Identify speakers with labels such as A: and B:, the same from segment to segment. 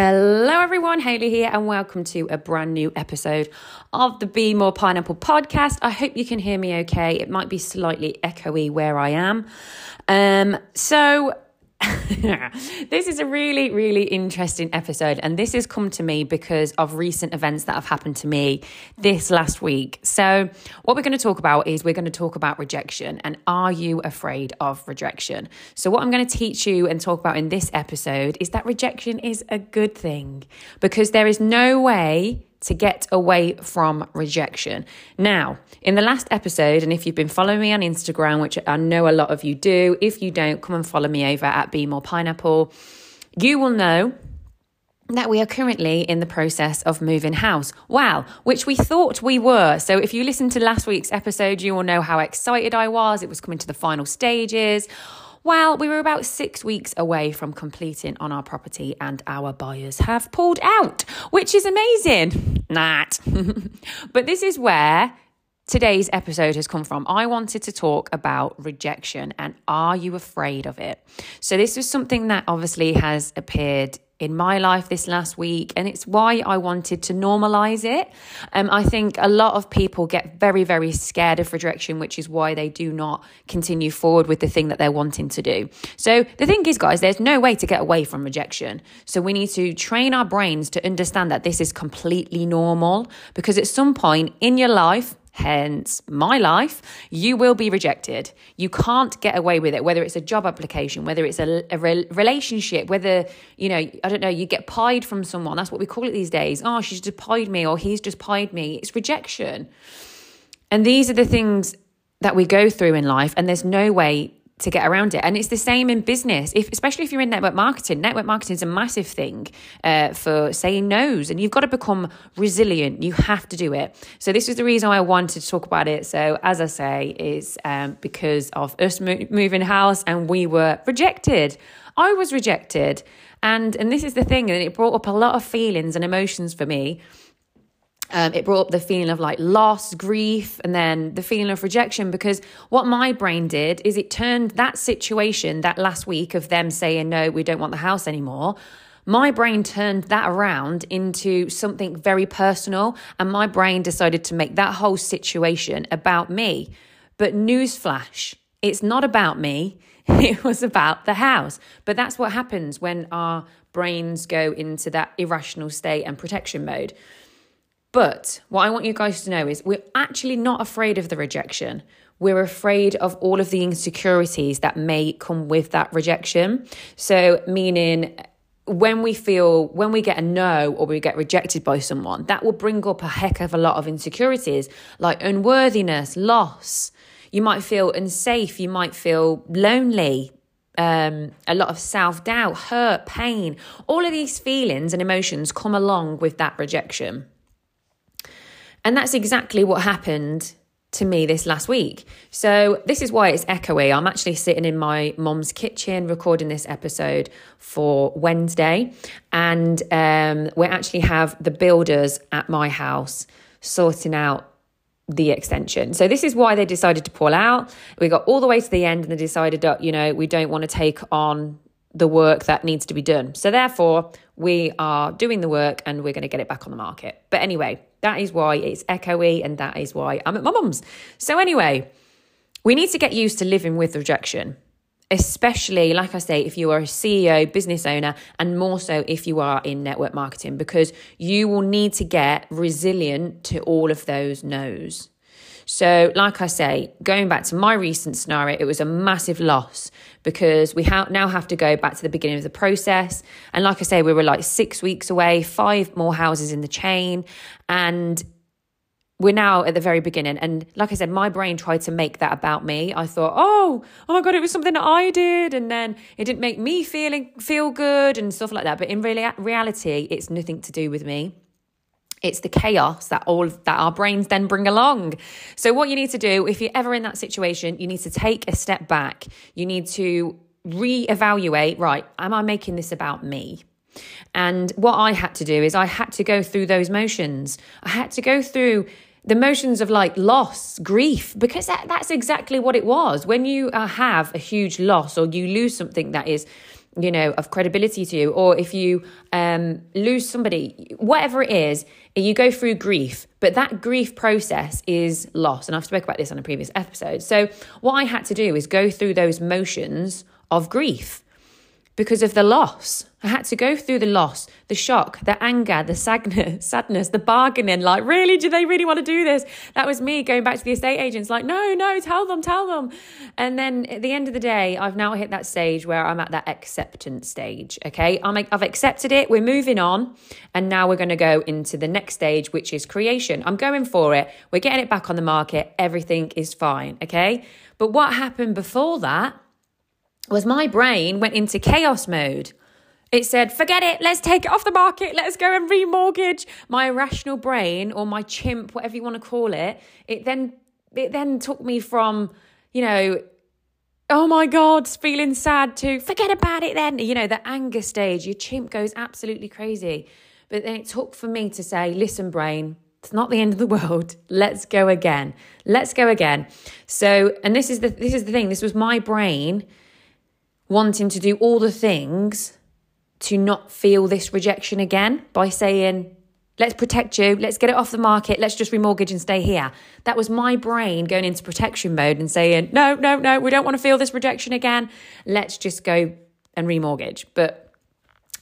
A: Hello, everyone. Haley here, and welcome to a brand new episode of the Be More Pineapple podcast. I hope you can hear me okay. It might be slightly echoey where I am. Um, so, this is a really, really interesting episode, and this has come to me because of recent events that have happened to me this last week. So, what we're going to talk about is we're going to talk about rejection and are you afraid of rejection? So, what I'm going to teach you and talk about in this episode is that rejection is a good thing because there is no way to get away from rejection. Now, in the last episode, and if you've been following me on Instagram, which I know a lot of you do, if you don't, come and follow me over at Be More Pineapple. You will know that we are currently in the process of moving house. Wow, which we thought we were. So if you listened to last week's episode, you will know how excited I was. It was coming to the final stages. Well, we were about six weeks away from completing on our property, and our buyers have pulled out, which is amazing. Not. but this is where today's episode has come from. I wanted to talk about rejection and are you afraid of it? So, this was something that obviously has appeared in my life this last week, and it's why I wanted to normalize it. Um, I think a lot of people get very, very scared of rejection, which is why they do not continue forward with the thing that they're wanting to do. So, the thing is, guys, there's no way to get away from rejection. So, we need to train our brains to understand that this is completely normal because at some point in your life, hence my life, you will be rejected. You can't get away with it, whether it's a job application, whether it's a, a re- relationship, whether, you know, I don't know, you get pied from someone. That's what we call it these days. Oh, she's just pied me or he's just pied me. It's rejection. And these are the things that we go through in life, and there's no way to get around it. And it's the same in business, if, especially if you're in network marketing. Network marketing is a massive thing uh, for saying no's, and you've got to become resilient. You have to do it. So this is the reason why I wanted to talk about it. So as I say, is um, because of us mo- moving house, and we were rejected. I was rejected, and and this is the thing, and it brought up a lot of feelings and emotions for me. Um, it brought up the feeling of like loss, grief, and then the feeling of rejection. Because what my brain did is it turned that situation, that last week of them saying, no, we don't want the house anymore. My brain turned that around into something very personal, and my brain decided to make that whole situation about me. But newsflash, it's not about me, it was about the house. But that's what happens when our brains go into that irrational state and protection mode. But what I want you guys to know is we're actually not afraid of the rejection. We're afraid of all of the insecurities that may come with that rejection. So, meaning, when we feel, when we get a no or we get rejected by someone, that will bring up a heck of a lot of insecurities like unworthiness, loss. You might feel unsafe. You might feel lonely, um, a lot of self doubt, hurt, pain. All of these feelings and emotions come along with that rejection. And that's exactly what happened to me this last week. So, this is why it's echoey. I'm actually sitting in my mom's kitchen recording this episode for Wednesday. And um, we actually have the builders at my house sorting out the extension. So, this is why they decided to pull out. We got all the way to the end and they decided you know, we don't want to take on the work that needs to be done. So, therefore, we are doing the work and we're going to get it back on the market. But anyway, that is why it's echoey and that is why I'm at my mum's. So, anyway, we need to get used to living with rejection, especially, like I say, if you are a CEO, business owner, and more so if you are in network marketing, because you will need to get resilient to all of those no's. So, like I say, going back to my recent scenario, it was a massive loss because we ha- now have to go back to the beginning of the process. And like I say, we were like six weeks away, five more houses in the chain. And we're now at the very beginning. And like I said, my brain tried to make that about me. I thought, oh, oh my God, it was something that I did. And then it didn't make me feeling feel good and stuff like that. But in really, reality, it's nothing to do with me. It's the chaos that all that our brains then bring along. So what you need to do if you're ever in that situation, you need to take a step back. You need to reevaluate, right, am I making this about me? And what I had to do is I had to go through those motions. I had to go through the motions of like loss, grief, because that, that's exactly what it was. When you uh, have a huge loss or you lose something that is you know, of credibility to you, or if you um, lose somebody, whatever it is, you go through grief, but that grief process is lost. And I've spoke about this on a previous episode. So what I had to do is go through those motions of grief because of the loss. I had to go through the loss, the shock, the anger, the sadness, the bargaining. Like, really? Do they really want to do this? That was me going back to the estate agents, like, no, no, tell them, tell them. And then at the end of the day, I've now hit that stage where I'm at that acceptance stage. Okay. I'm, I've accepted it. We're moving on. And now we're going to go into the next stage, which is creation. I'm going for it. We're getting it back on the market. Everything is fine. Okay. But what happened before that? Was my brain went into chaos mode. It said, forget it, let's take it off the market, let's go and remortgage. My irrational brain or my chimp, whatever you want to call it, it then it then took me from, you know, oh my God, feeling sad to forget about it then. You know, the anger stage, your chimp goes absolutely crazy. But then it took for me to say, listen, brain, it's not the end of the world. Let's go again. Let's go again. So, and this is the this is the thing. This was my brain wanting to do all the things to not feel this rejection again by saying, let's protect you, let's get it off the market, let's just remortgage and stay here. That was my brain going into protection mode and saying, no, no, no, we don't want to feel this rejection again. Let's just go and remortgage. But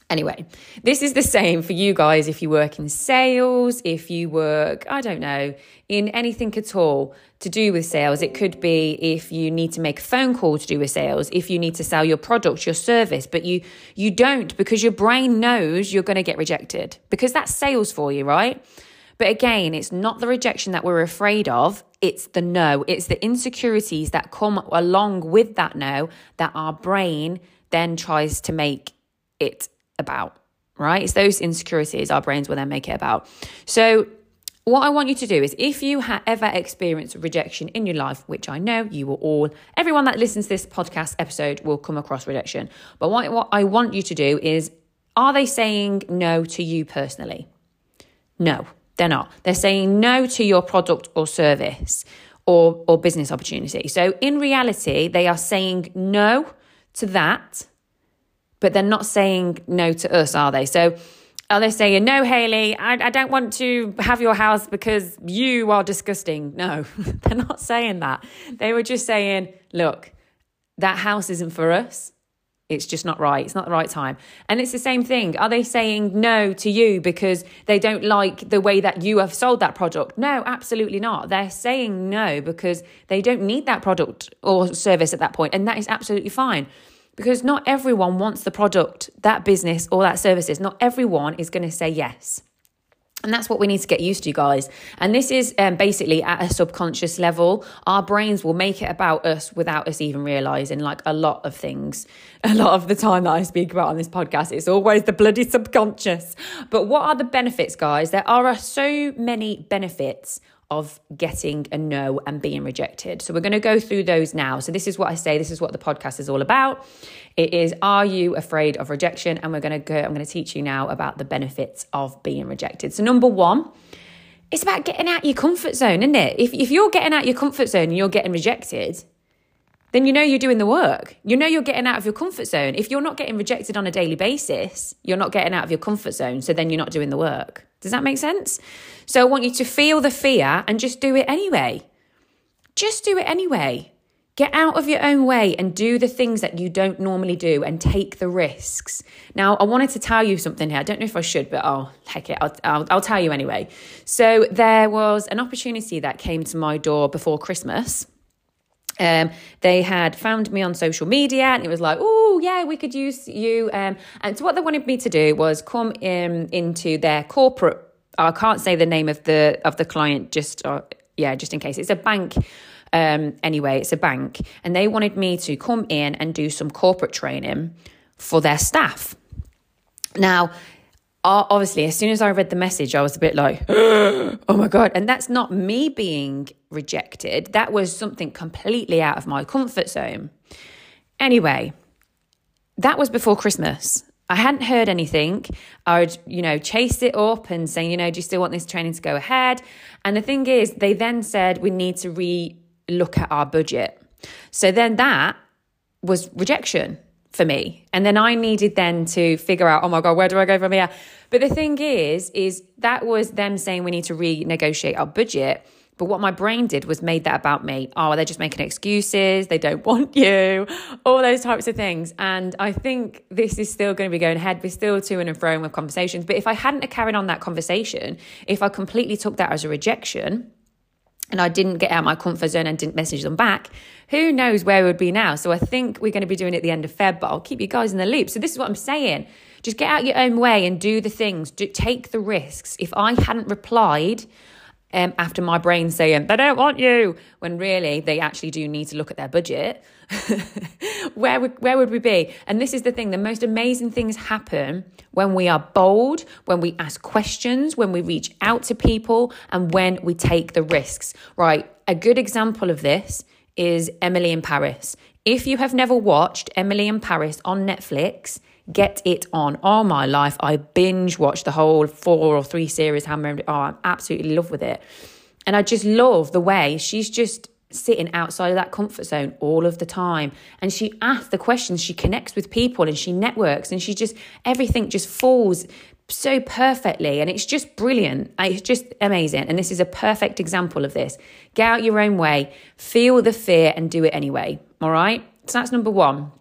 A: Anyway, this is the same for you guys if you work in sales, if you work, I don't know, in anything at all to do with sales. It could be if you need to make a phone call to do with sales, if you need to sell your product, your service, but you you don't because your brain knows you're going to get rejected because that's sales for you, right? But again, it's not the rejection that we're afraid of, it's the no. It's the insecurities that come along with that no that our brain then tries to make it about, right? It's those insecurities our brains will then make it about. So, what I want you to do is if you have ever experienced rejection in your life, which I know you will all, everyone that listens to this podcast episode will come across rejection. But what, what I want you to do is are they saying no to you personally? No, they're not. They're saying no to your product or service or, or business opportunity. So in reality, they are saying no to that but they're not saying no to us, are they? So are they saying, no, Haley, I, I don't want to have your house because you are disgusting? No, they're not saying that. They were just saying, look, that house isn't for us. It's just not right. It's not the right time. And it's the same thing. Are they saying no to you because they don't like the way that you have sold that product? No, absolutely not. They're saying no because they don't need that product or service at that point, And that is absolutely fine because not everyone wants the product, that business, or that services. Not everyone is going to say yes. And that's what we need to get used to, guys. And this is um, basically at a subconscious level. Our brains will make it about us without us even realizing, like a lot of things. A lot of the time that I speak about on this podcast, it's always the bloody subconscious. But what are the benefits, guys? There are so many benefits of getting a no and being rejected. So we're going to go through those now. So this is what I say, this is what the podcast is all about. It is are you afraid of rejection? And we're going to go I'm going to teach you now about the benefits of being rejected. So number 1, it's about getting out your comfort zone, isn't it? If if you're getting out your comfort zone and you're getting rejected, then you know you're doing the work. You know you're getting out of your comfort zone. If you're not getting rejected on a daily basis, you're not getting out of your comfort zone. So then you're not doing the work. Does that make sense? So I want you to feel the fear and just do it anyway. Just do it anyway. Get out of your own way and do the things that you don't normally do and take the risks. Now, I wanted to tell you something here. I don't know if I should, but oh, heck it, I'll, I'll, I'll tell you anyway. So, there was an opportunity that came to my door before Christmas. Um, they had found me on social media and it was like, oh, yeah, we could use you. Um, and so, what they wanted me to do was come in, into their corporate I can't say the name of the of the client just uh, yeah just in case. It's a bank um anyway it's a bank. And they wanted me to come in and do some corporate training for their staff. Now obviously as soon as I read the message I was a bit like oh my god and that's not me being rejected that was something completely out of my comfort zone anyway that was before Christmas I hadn't heard anything. I would, you know, chase it up and say, you know, do you still want this training to go ahead? And the thing is, they then said we need to re look at our budget. So then that was rejection for me. And then I needed then to figure out, oh my God, where do I go from here? But the thing is, is that was them saying we need to renegotiate our budget. But what my brain did was made that about me. Oh, they're just making excuses. They don't want you, all those types of things. And I think this is still going to be going ahead. We're still to and fro with conversations. But if I hadn't carried on that conversation, if I completely took that as a rejection, and I didn't get out my comfort zone and didn't message them back, who knows where we would be now? So I think we're going to be doing it at the end of Feb, but I'll keep you guys in the loop. So this is what I'm saying. Just get out your own way and do the things. Do, take the risks. If I hadn't replied, um, after my brain saying, they don't want you, when really they actually do need to look at their budget, where, would, where would we be? And this is the thing the most amazing things happen when we are bold, when we ask questions, when we reach out to people, and when we take the risks, right? A good example of this is Emily in Paris. If you have never watched Emily in Paris on Netflix, get it on. All my life, I binge watched the whole four or three series. How many? Oh, I'm absolutely in love with it. And I just love the way she's just sitting outside of that comfort zone all of the time. And she asks the questions, she connects with people and she networks and she just, everything just falls so perfectly. And it's just brilliant. It's just amazing. And this is a perfect example of this. Get out your own way, feel the fear and do it anyway. All right. So that's number one.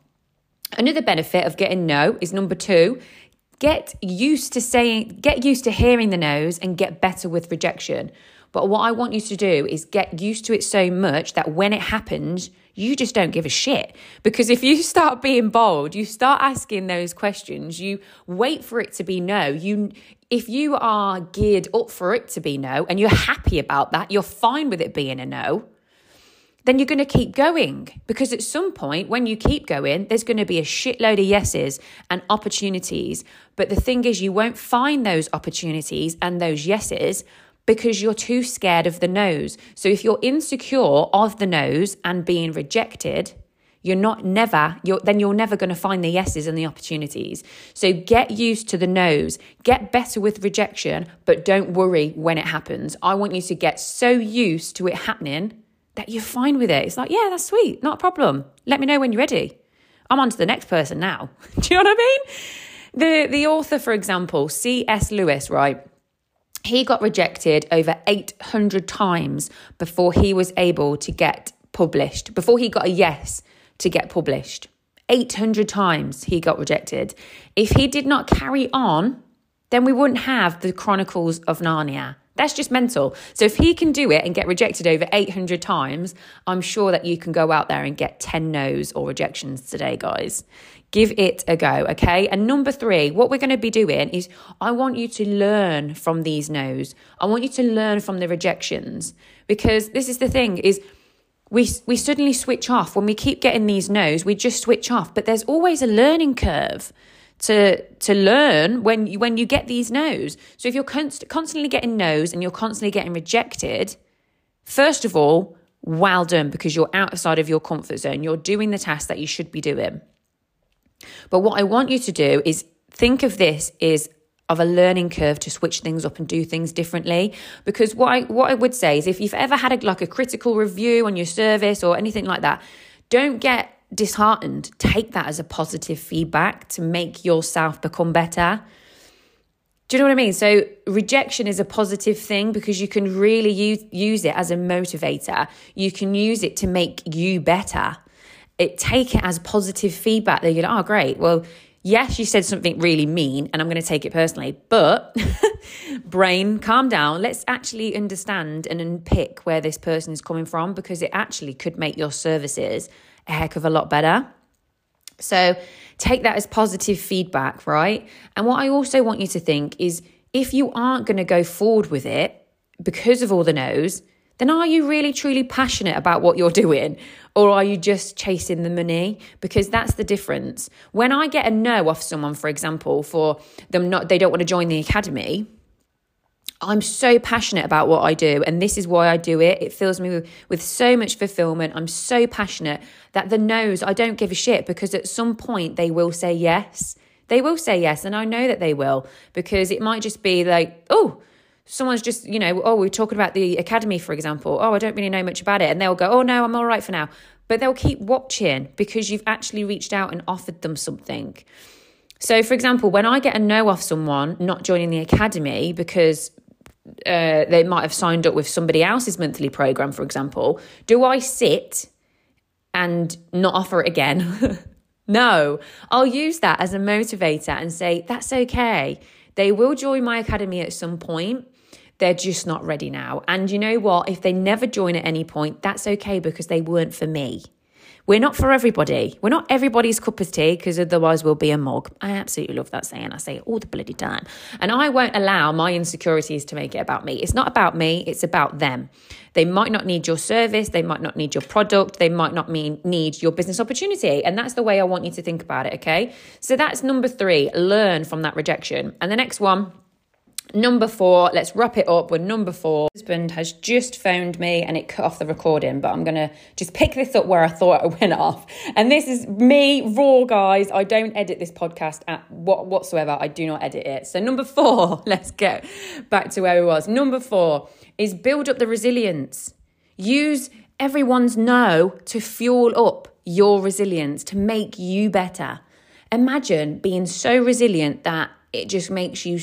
A: Another benefit of getting no is number two, get used to saying, get used to hearing the no's and get better with rejection. But what I want you to do is get used to it so much that when it happens, you just don't give a shit. Because if you start being bold, you start asking those questions, you wait for it to be no. You if you are geared up for it to be no and you're happy about that, you're fine with it being a no then you're going to keep going. Because at some point when you keep going there's going to be a shitload of yeses and opportunities. But the thing is you won't find those opportunities and those yeses because you're too scared of the no's. So if you're insecure of the no's and being rejected you're not never you're then you're never going to find the yeses and the opportunities. So get used to the no's. Get better with rejection but don't worry when it happens. I want you to get so used to it happening that you're fine with it. It's like, yeah, that's sweet, not a problem. Let me know when you're ready. I'm on to the next person now. Do you know what I mean? The the author, for example, C.S. Lewis, right? He got rejected over 800 times before he was able to get published, before he got a yes to get published. 800 times he got rejected. If he did not carry on, then we wouldn't have the Chronicles of Narnia. That's just mental. So if he can do it and get rejected over 800 times, I'm sure that you can go out there and get 10 no's or rejections today, guys. Give it a go, okay? And number three, what we're going to be doing is I want you to learn from these no's. I want you to learn from the rejections because this is the thing is we we suddenly switch off when we keep getting these no's. We just switch off, but there's always a learning curve to to learn when you, when you get these no's. So if you're const- constantly getting no's and you're constantly getting rejected, first of all, well done because you're outside of your comfort zone. You're doing the task that you should be doing. But what I want you to do is think of this is of a learning curve to switch things up and do things differently because what I what I would say is if you've ever had a, like a critical review on your service or anything like that don't get disheartened, take that as a positive feedback to make yourself become better. Do you know what I mean? So rejection is a positive thing because you can really use, use it as a motivator. You can use it to make you better. It take it as positive feedback. That you're like, oh great. Well, yes, you said something really mean, and I'm going to take it personally. But brain, calm down. Let's actually understand and unpick where this person is coming from because it actually could make your services a heck of a lot better. So take that as positive feedback, right? And what I also want you to think is if you aren't going to go forward with it because of all the no's, then are you really truly passionate about what you're doing? Or are you just chasing the money? Because that's the difference. When I get a no off someone, for example, for them not, they don't want to join the academy, I'm so passionate about what I do, and this is why I do it. It fills me with, with, so much fulfillment. I'm so passionate that the no's, I don't give a shit because at some point they will say yes. They will say yes, and I know that they will because it might just be like, oh, someone's just, you know, oh, we're talking about the academy, for example. Oh, I don't really know much about it. And they'll go, oh, no, I'm all right for now. but they'll keep watching because you've actually reached out and offered them something. So, for example, when I get a no off someone not joining the academy because uh, they might have signed up with somebody else's monthly program, for example, do I sit and not offer it again? no, I'll use that as a motivator and say, that's okay. They will join my academy at some point. They're just not ready now. And you know what? If they never join at any point, that's okay because they weren't for me. We're not for everybody. We're not everybody's cup of tea because otherwise we'll be a mug. I absolutely love that saying. I say it all the bloody time. And I won't allow my insecurities to make it about me. It's not about me, it's about them. They might not need your service, they might not need your product, they might not mean need your business opportunity. And that's the way I want you to think about it, okay? So that's number 3, learn from that rejection. And the next one Number four, let's wrap it up with number four. Husband has just phoned me and it cut off the recording, but I'm gonna just pick this up where I thought it went off. And this is me raw, guys. I don't edit this podcast at what whatsoever. I do not edit it. So number four, let's get back to where we was. Number four is build up the resilience. Use everyone's no to fuel up your resilience to make you better. Imagine being so resilient that it just makes you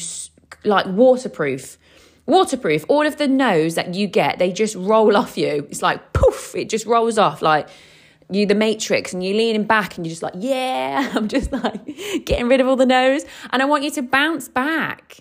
A: like waterproof. Waterproof. All of the no's that you get, they just roll off you. It's like poof, it just rolls off like you the matrix and you're leaning back and you're just like, yeah, I'm just like getting rid of all the no's. And I want you to bounce back.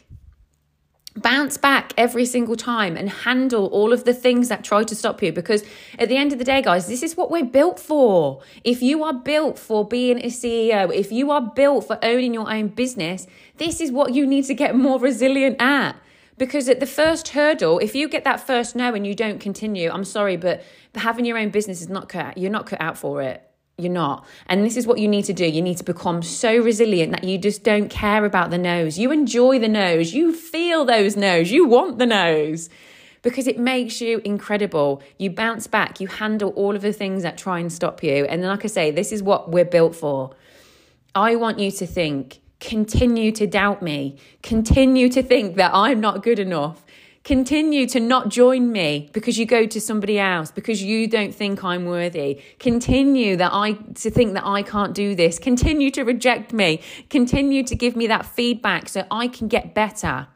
A: Bounce back every single time and handle all of the things that try to stop you because at the end of the day, guys, this is what we're built for. If you are built for being a CEO, if you are built for owning your own business, this is what you need to get more resilient at. Because at the first hurdle, if you get that first no and you don't continue, I'm sorry, but having your own business is not cut out. You're not cut out for it. You're not. And this is what you need to do. You need to become so resilient that you just don't care about the no's. You enjoy the no's. You feel those no's. You want the no's because it makes you incredible. You bounce back. You handle all of the things that try and stop you. And like I say, this is what we're built for. I want you to think continue to doubt me, continue to think that I'm not good enough, continue to not join me because you go to somebody else because you don't think I'm worthy, continue that I to think that I can't do this, continue to reject me, continue to give me that feedback so I can get better.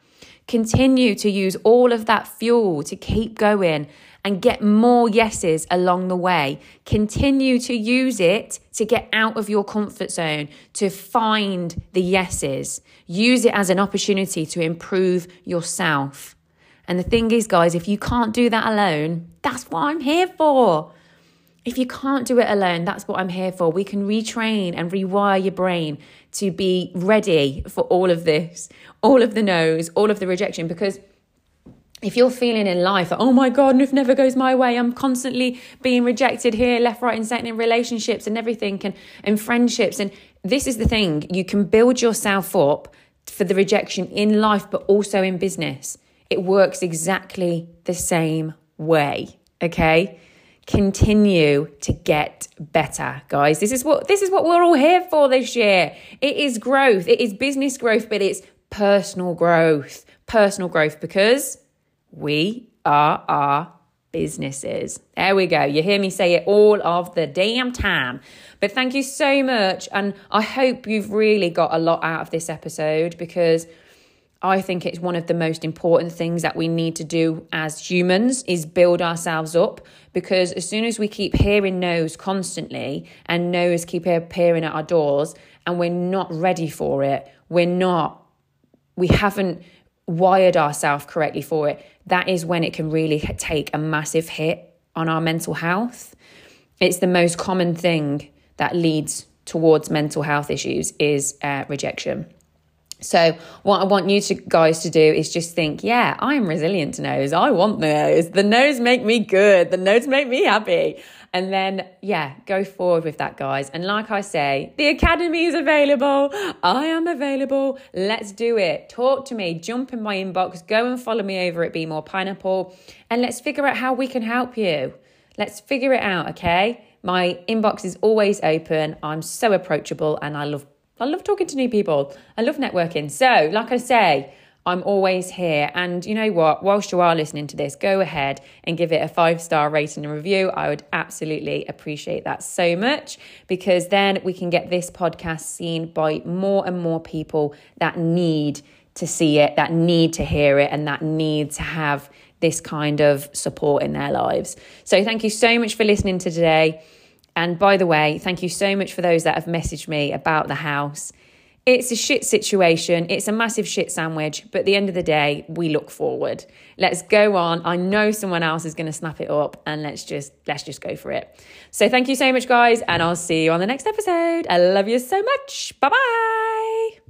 A: Continue to use all of that fuel to keep going and get more yeses along the way. Continue to use it to get out of your comfort zone, to find the yeses. Use it as an opportunity to improve yourself. And the thing is, guys, if you can't do that alone, that's what I'm here for. If you can't do it alone, that's what I'm here for. We can retrain and rewire your brain to be ready for all of this, all of the no's, all of the rejection, because if you're feeling in life oh my God, if never goes my way, I'm constantly being rejected here, left, right, and center in relationships and everything and, and friendships. And this is the thing you can build yourself up for the rejection in life, but also in business. It works exactly the same way. Okay. Continue to get better, guys. This is what this is what we're all here for this year. It is growth. It is business growth, but it's personal growth. Personal growth because we are our businesses. There we go. You hear me say it all of the damn time. But thank you so much. And I hope you've really got a lot out of this episode because I think it's one of the most important things that we need to do as humans is build ourselves up because as soon as we keep hearing no's constantly and no's keep appearing at our doors and we're not ready for it, we're not we haven't wired ourselves correctly for it, that is when it can really take a massive hit on our mental health. It's the most common thing that leads towards mental health issues is uh, rejection. So, what I want you to guys to do is just think, yeah, I'm resilient to no's. I want the no's. The no's make me good. The no's make me happy. And then, yeah, go forward with that, guys. And like I say, the academy is available. I am available. Let's do it. Talk to me. Jump in my inbox. Go and follow me over at Be More Pineapple. And let's figure out how we can help you. Let's figure it out, okay? My inbox is always open. I'm so approachable and I love I love talking to new people. I love networking. So, like I say, I'm always here. And you know what? Whilst you are listening to this, go ahead and give it a five star rating and review. I would absolutely appreciate that so much because then we can get this podcast seen by more and more people that need to see it, that need to hear it, and that need to have this kind of support in their lives. So, thank you so much for listening to today. And by the way, thank you so much for those that have messaged me about the house. It's a shit situation. It's a massive shit sandwich. But at the end of the day, we look forward. Let's go on. I know someone else is going to snap it up and let's just let's just go for it. So thank you so much guys and I'll see you on the next episode. I love you so much. Bye-bye.